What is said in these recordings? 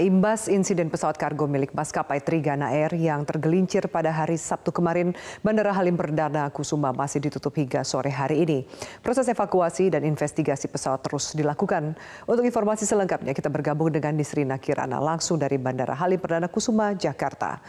Imbas insiden pesawat kargo milik maskapai Trigana Air yang tergelincir pada hari Sabtu kemarin, Bandara Halim Perdana Kusuma masih ditutup hingga sore hari ini. Proses evakuasi dan investigasi pesawat terus dilakukan. Untuk informasi selengkapnya kita bergabung dengan Nisrina Kirana langsung dari Bandara Halim Perdana Kusuma, Jakarta.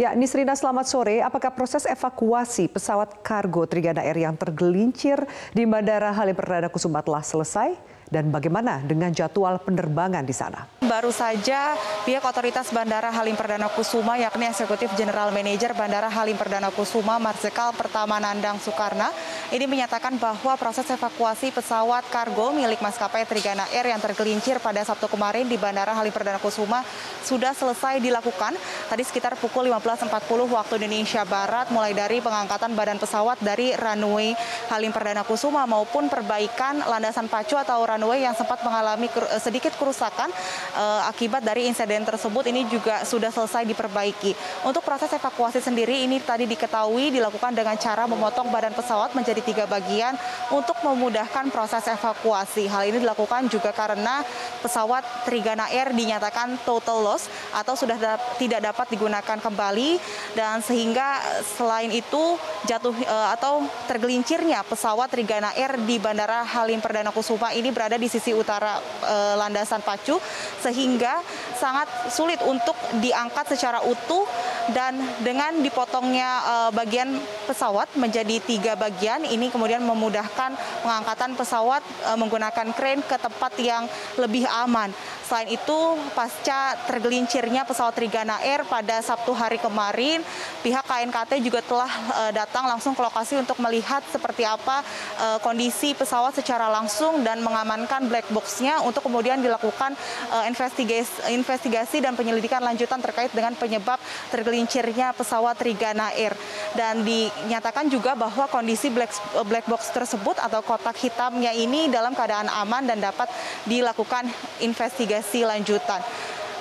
Ya, Nisrina selamat sore. Apakah proses evakuasi pesawat kargo Trigana Air yang tergelincir di Bandara Halim Perdana Kusuma telah selesai? Dan bagaimana dengan jadwal penerbangan di sana? Baru saja pihak otoritas Bandara Halim Perdana Kusuma yakni Eksekutif General Manager Bandara Halim Perdana Kusuma Marsikal Pertama Nandang Soekarno ini menyatakan bahwa proses evakuasi pesawat kargo milik maskapai Trigana Air yang tergelincir pada Sabtu kemarin di Bandara Halim Perdana Kusuma sudah selesai dilakukan tadi sekitar pukul 15.40 waktu Indonesia Barat mulai dari pengangkatan badan pesawat dari runway Halim Perdana Kusuma maupun perbaikan landasan pacu atau runway yang sempat mengalami eh, sedikit kerusakan uh, akibat dari insiden tersebut ini juga sudah selesai diperbaiki. Untuk proses evakuasi sendiri ini tadi diketahui dilakukan dengan cara memotong badan pesawat menjadi tiga bagian untuk memudahkan proses evakuasi. Hal ini dilakukan juga karena pesawat Trigana Air dinyatakan total loss atau sudah da tidak dapat digunakan kembali dan sehingga selain itu jatuh uh, atau tergelincirnya pesawat Trigana Air di Bandara Halim Perdana Kusuma ini berada berada di sisi utara e, landasan pacu sehingga sangat sulit untuk diangkat secara utuh dan dengan dipotongnya e, bagian pesawat menjadi tiga bagian ini kemudian memudahkan pengangkatan pesawat e, menggunakan kren ke tempat yang lebih aman. Selain itu, pasca tergelincirnya pesawat Trigana Air pada Sabtu hari kemarin, pihak KNKT juga telah uh, datang langsung ke lokasi untuk melihat seperti apa uh, kondisi pesawat secara langsung dan mengamankan black box-nya untuk kemudian dilakukan uh, investigasi, investigasi dan penyelidikan lanjutan terkait dengan penyebab tergelincirnya pesawat Trigana Air. Dan dinyatakan juga bahwa kondisi black, black box tersebut atau kotak hitamnya ini dalam keadaan aman dan dapat dilakukan investigasi lanjutan.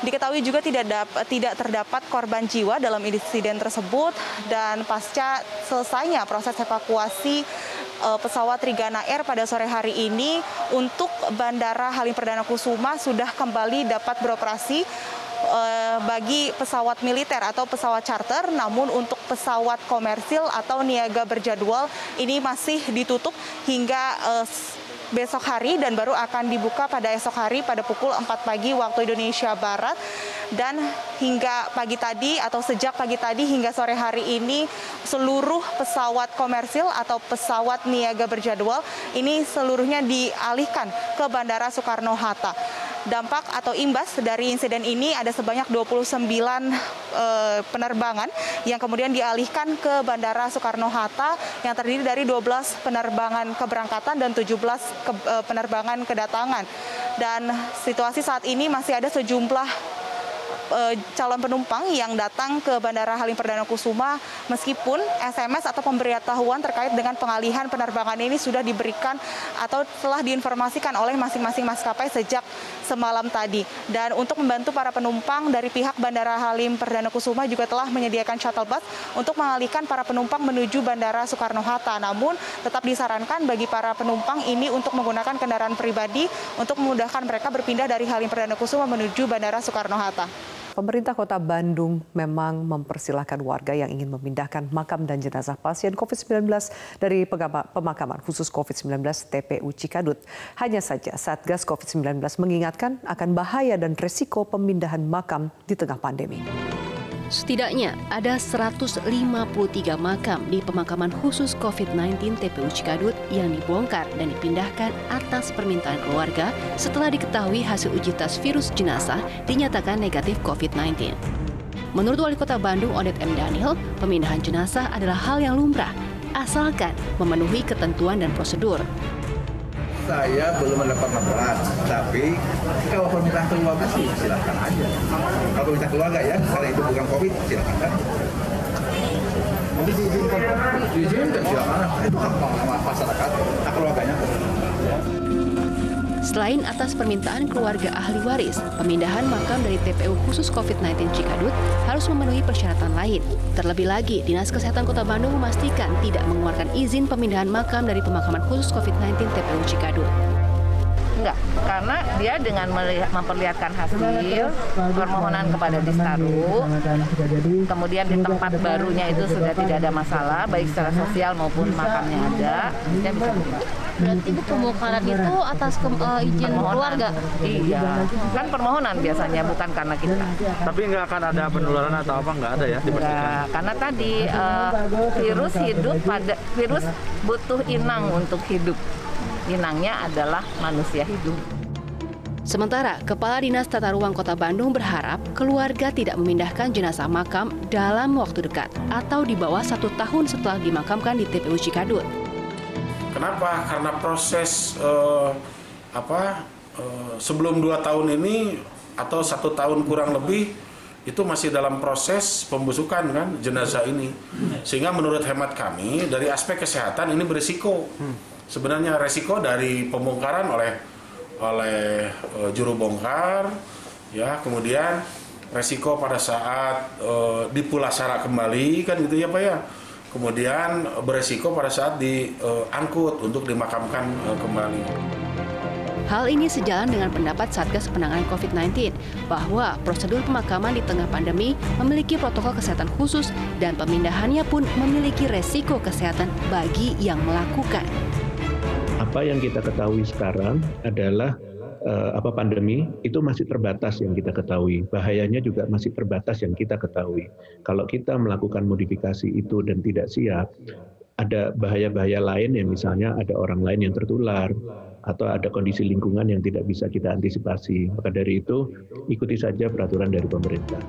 Diketahui juga tidak, dapat, tidak terdapat korban jiwa dalam insiden tersebut dan pasca selesainya proses evakuasi uh, pesawat Trigana Air pada sore hari ini untuk Bandara Halim Perdana Kusuma sudah kembali dapat beroperasi uh, bagi pesawat militer atau pesawat charter, namun untuk pesawat komersil atau niaga berjadwal ini masih ditutup hingga uh, besok hari dan baru akan dibuka pada esok hari pada pukul 4 pagi waktu Indonesia Barat. Dan hingga pagi tadi atau sejak pagi tadi hingga sore hari ini seluruh pesawat komersil atau pesawat niaga berjadwal ini seluruhnya dialihkan ke Bandara Soekarno Hatta dampak atau imbas dari insiden ini ada sebanyak 29 eh, penerbangan yang kemudian dialihkan ke Bandara Soekarno-Hatta yang terdiri dari 12 penerbangan keberangkatan dan 17 ke, eh, penerbangan kedatangan. Dan situasi saat ini masih ada sejumlah uh, calon penumpang yang datang ke Bandara Halim Perdana Kusuma meskipun SMS atau pemberitahuan terkait dengan pengalihan penerbangan ini sudah diberikan atau telah diinformasikan oleh masing-masing maskapai sejak semalam tadi. Dan untuk membantu para penumpang dari pihak Bandara Halim Perdana Kusuma juga telah menyediakan shuttle bus untuk mengalihkan para penumpang menuju Bandara Soekarno-Hatta. Namun tetap disarankan bagi para penumpang ini untuk menggunakan kendaraan pribadi untuk memudahkan mereka berpindah dari Halim Perdana Kusuma menuju Bandara Soekarno-Hatta. Pemerintah Kota Bandung memang mempersilahkan warga yang ingin memindahkan makam dan jenazah pasien COVID-19 dari pemakaman khusus COVID-19 TPU Cikadut. Hanya saja Satgas COVID-19 mengingatkan akan bahaya dan resiko pemindahan makam di tengah pandemi. Setidaknya ada 153 makam di pemakaman khusus COVID-19 TPU Cikadut yang dibongkar dan dipindahkan atas permintaan keluarga setelah diketahui hasil uji tes virus jenazah dinyatakan negatif COVID-19. Menurut Wali Kota Bandung Odet M. Daniel, pemindahan jenazah adalah hal yang lumrah, asalkan memenuhi ketentuan dan prosedur. Saya belum mendapat laporan, tapi kalau permintaan keluarga sih silakan aja. Kalau permintaan keluarga ya, karena itu bukan COVID, silakan kan. Nanti diizinkan, diizinkan silakan. Itu hak masyarakat, hak keluarganya. Selain atas permintaan keluarga ahli waris, pemindahan makam dari TPU khusus COVID-19 Cikadut harus memenuhi persyaratan lain. Terlebih lagi, Dinas Kesehatan Kota Bandung memastikan tidak mengeluarkan izin pemindahan makam dari pemakaman khusus COVID-19 TPU Cikadut. Enggak, karena dia dengan memperlihatkan hasil permohonan kepada Distaru, kemudian di tempat barunya itu sudah tidak ada masalah, baik secara sosial maupun makamnya ada, dia bisa. Berarti itu pembongkaran itu atas ke, uh, izin permohonan. keluarga? Iya, kan permohonan biasanya, bukan karena kita. Tapi nggak akan ada penularan atau apa, nggak ada ya? Enggak, karena tadi uh, virus hidup pada, virus butuh inang untuk hidup inangnya adalah manusia hidup. Sementara Kepala Dinas Tata Ruang Kota Bandung berharap keluarga tidak memindahkan jenazah makam dalam waktu dekat atau di bawah satu tahun setelah dimakamkan di TPU Cikadut. Kenapa? Karena proses eh, apa eh, sebelum dua tahun ini atau satu tahun kurang lebih itu masih dalam proses pembusukan kan jenazah ini sehingga menurut hemat kami dari aspek kesehatan ini berisiko sebenarnya resiko dari pembongkaran oleh oleh uh, juru bongkar ya kemudian resiko pada saat uh, dipulasara kembali kan gitu ya Pak ya kemudian beresiko pada saat diangkut uh, untuk dimakamkan uh, kembali. Hal ini sejalan dengan pendapat Satgas Penanganan COVID-19 bahwa prosedur pemakaman di tengah pandemi memiliki protokol kesehatan khusus dan pemindahannya pun memiliki resiko kesehatan bagi yang melakukan apa yang kita ketahui sekarang adalah uh, apa pandemi itu masih terbatas yang kita ketahui. Bahayanya juga masih terbatas yang kita ketahui. Kalau kita melakukan modifikasi itu dan tidak siap, ada bahaya-bahaya lain yang misalnya ada orang lain yang tertular atau ada kondisi lingkungan yang tidak bisa kita antisipasi. Maka dari itu ikuti saja peraturan dari pemerintah.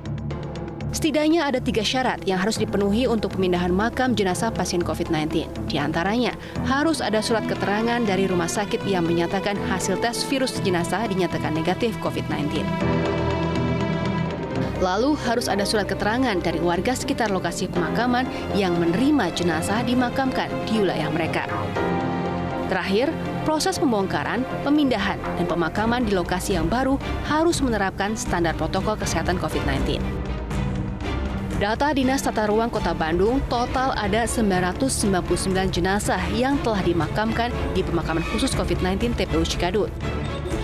Setidaknya ada tiga syarat yang harus dipenuhi untuk pemindahan makam jenazah pasien COVID-19. Di antaranya, harus ada surat keterangan dari rumah sakit yang menyatakan hasil tes virus jenazah dinyatakan negatif COVID-19. Lalu harus ada surat keterangan dari warga sekitar lokasi pemakaman yang menerima jenazah dimakamkan di wilayah mereka. Terakhir, proses pembongkaran, pemindahan, dan pemakaman di lokasi yang baru harus menerapkan standar protokol kesehatan COVID-19. Data Dinas Tata Ruang Kota Bandung, total ada 999 jenazah yang telah dimakamkan di pemakaman khusus COVID-19 TPU Cikadut.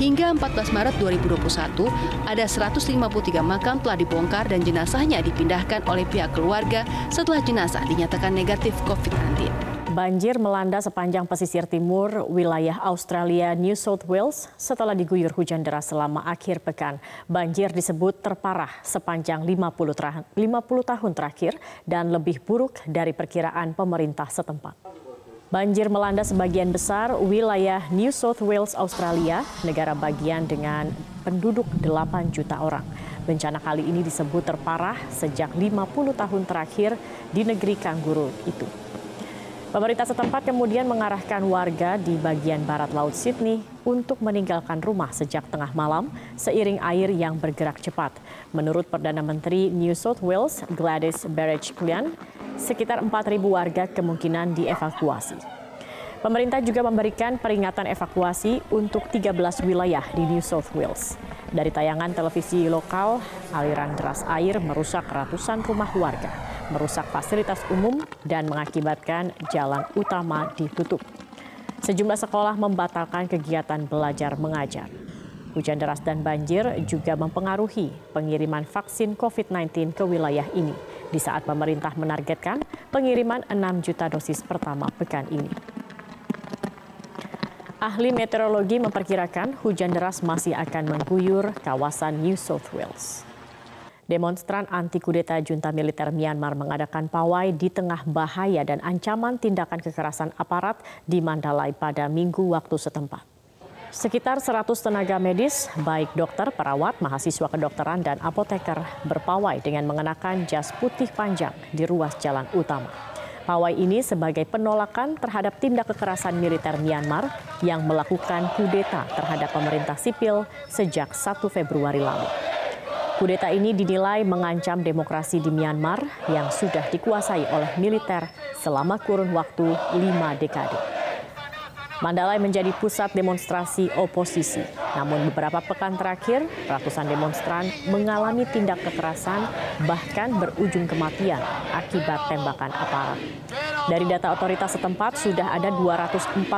Hingga 14 Maret 2021, ada 153 makam telah dibongkar dan jenazahnya dipindahkan oleh pihak keluarga setelah jenazah dinyatakan negatif COVID-19. Banjir melanda sepanjang pesisir timur wilayah Australia New South Wales setelah diguyur hujan deras selama akhir pekan. Banjir disebut terparah sepanjang 50, 50 tahun terakhir dan lebih buruk dari perkiraan pemerintah setempat. Banjir melanda sebagian besar wilayah New South Wales, Australia, negara bagian dengan penduduk 8 juta orang. Bencana kali ini disebut terparah sejak 50 tahun terakhir di negeri kanguru itu. Pemerintah setempat kemudian mengarahkan warga di bagian barat Laut Sydney untuk meninggalkan rumah sejak tengah malam seiring air yang bergerak cepat. Menurut Perdana Menteri New South Wales Gladys Berejiklian, sekitar 4.000 warga kemungkinan dievakuasi. Pemerintah juga memberikan peringatan evakuasi untuk 13 wilayah di New South Wales. Dari tayangan televisi lokal, aliran deras air merusak ratusan rumah warga merusak fasilitas umum, dan mengakibatkan jalan utama ditutup. Sejumlah sekolah membatalkan kegiatan belajar mengajar. Hujan deras dan banjir juga mempengaruhi pengiriman vaksin COVID-19 ke wilayah ini di saat pemerintah menargetkan pengiriman 6 juta dosis pertama pekan ini. Ahli meteorologi memperkirakan hujan deras masih akan mengguyur kawasan New South Wales. Demonstran anti kudeta junta militer Myanmar mengadakan pawai di tengah bahaya dan ancaman tindakan kekerasan aparat di Mandalay pada minggu waktu setempat. Sekitar 100 tenaga medis, baik dokter, perawat, mahasiswa kedokteran, dan apoteker berpawai dengan mengenakan jas putih panjang di ruas jalan utama. Pawai ini sebagai penolakan terhadap tindak kekerasan militer Myanmar yang melakukan kudeta terhadap pemerintah sipil sejak 1 Februari lalu. Kudeta ini dinilai mengancam demokrasi di Myanmar yang sudah dikuasai oleh militer selama kurun waktu lima dekade. Mandalay menjadi pusat demonstrasi oposisi. Namun beberapa pekan terakhir, ratusan demonstran mengalami tindak kekerasan bahkan berujung kematian akibat tembakan aparat. Dari data otoritas setempat, sudah ada 247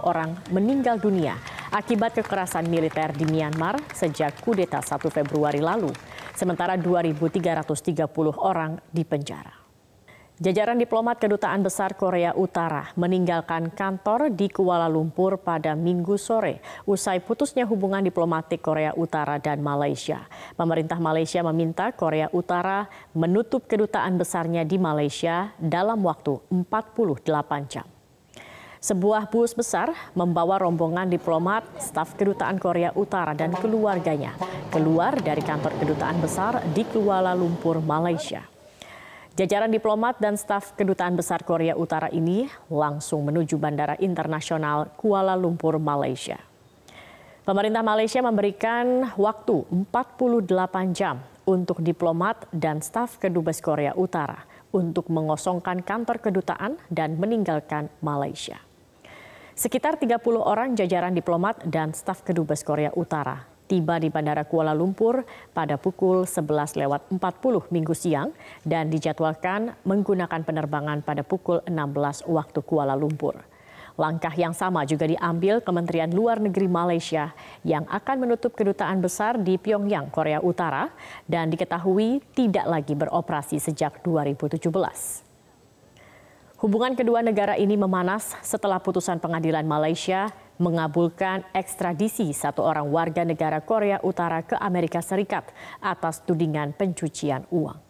orang meninggal dunia akibat kekerasan militer di Myanmar sejak kudeta 1 Februari lalu, sementara 2.330 orang dipenjara. Jajaran diplomat Kedutaan Besar Korea Utara meninggalkan kantor di Kuala Lumpur pada Minggu sore usai putusnya hubungan diplomatik Korea Utara dan Malaysia. Pemerintah Malaysia meminta Korea Utara menutup kedutaan besarnya di Malaysia dalam waktu 48 jam. Sebuah bus besar membawa rombongan diplomat, staf kedutaan Korea Utara dan keluarganya keluar dari kantor kedutaan besar di Kuala Lumpur, Malaysia. Jajaran diplomat dan staf kedutaan besar Korea Utara ini langsung menuju Bandara Internasional Kuala Lumpur, Malaysia. Pemerintah Malaysia memberikan waktu 48 jam untuk diplomat dan staf kedubes Korea Utara untuk mengosongkan kantor kedutaan dan meninggalkan Malaysia. Sekitar 30 orang jajaran diplomat dan staf kedubes Korea Utara tiba di Bandara Kuala Lumpur pada pukul 11 lewat 40 minggu siang dan dijadwalkan menggunakan penerbangan pada pukul 16 waktu Kuala Lumpur. Langkah yang sama juga diambil Kementerian Luar Negeri Malaysia yang akan menutup kedutaan besar di Pyongyang, Korea Utara dan diketahui tidak lagi beroperasi sejak 2017. Hubungan kedua negara ini memanas setelah putusan pengadilan Malaysia mengabulkan ekstradisi satu orang warga negara Korea Utara ke Amerika Serikat atas tudingan pencucian uang.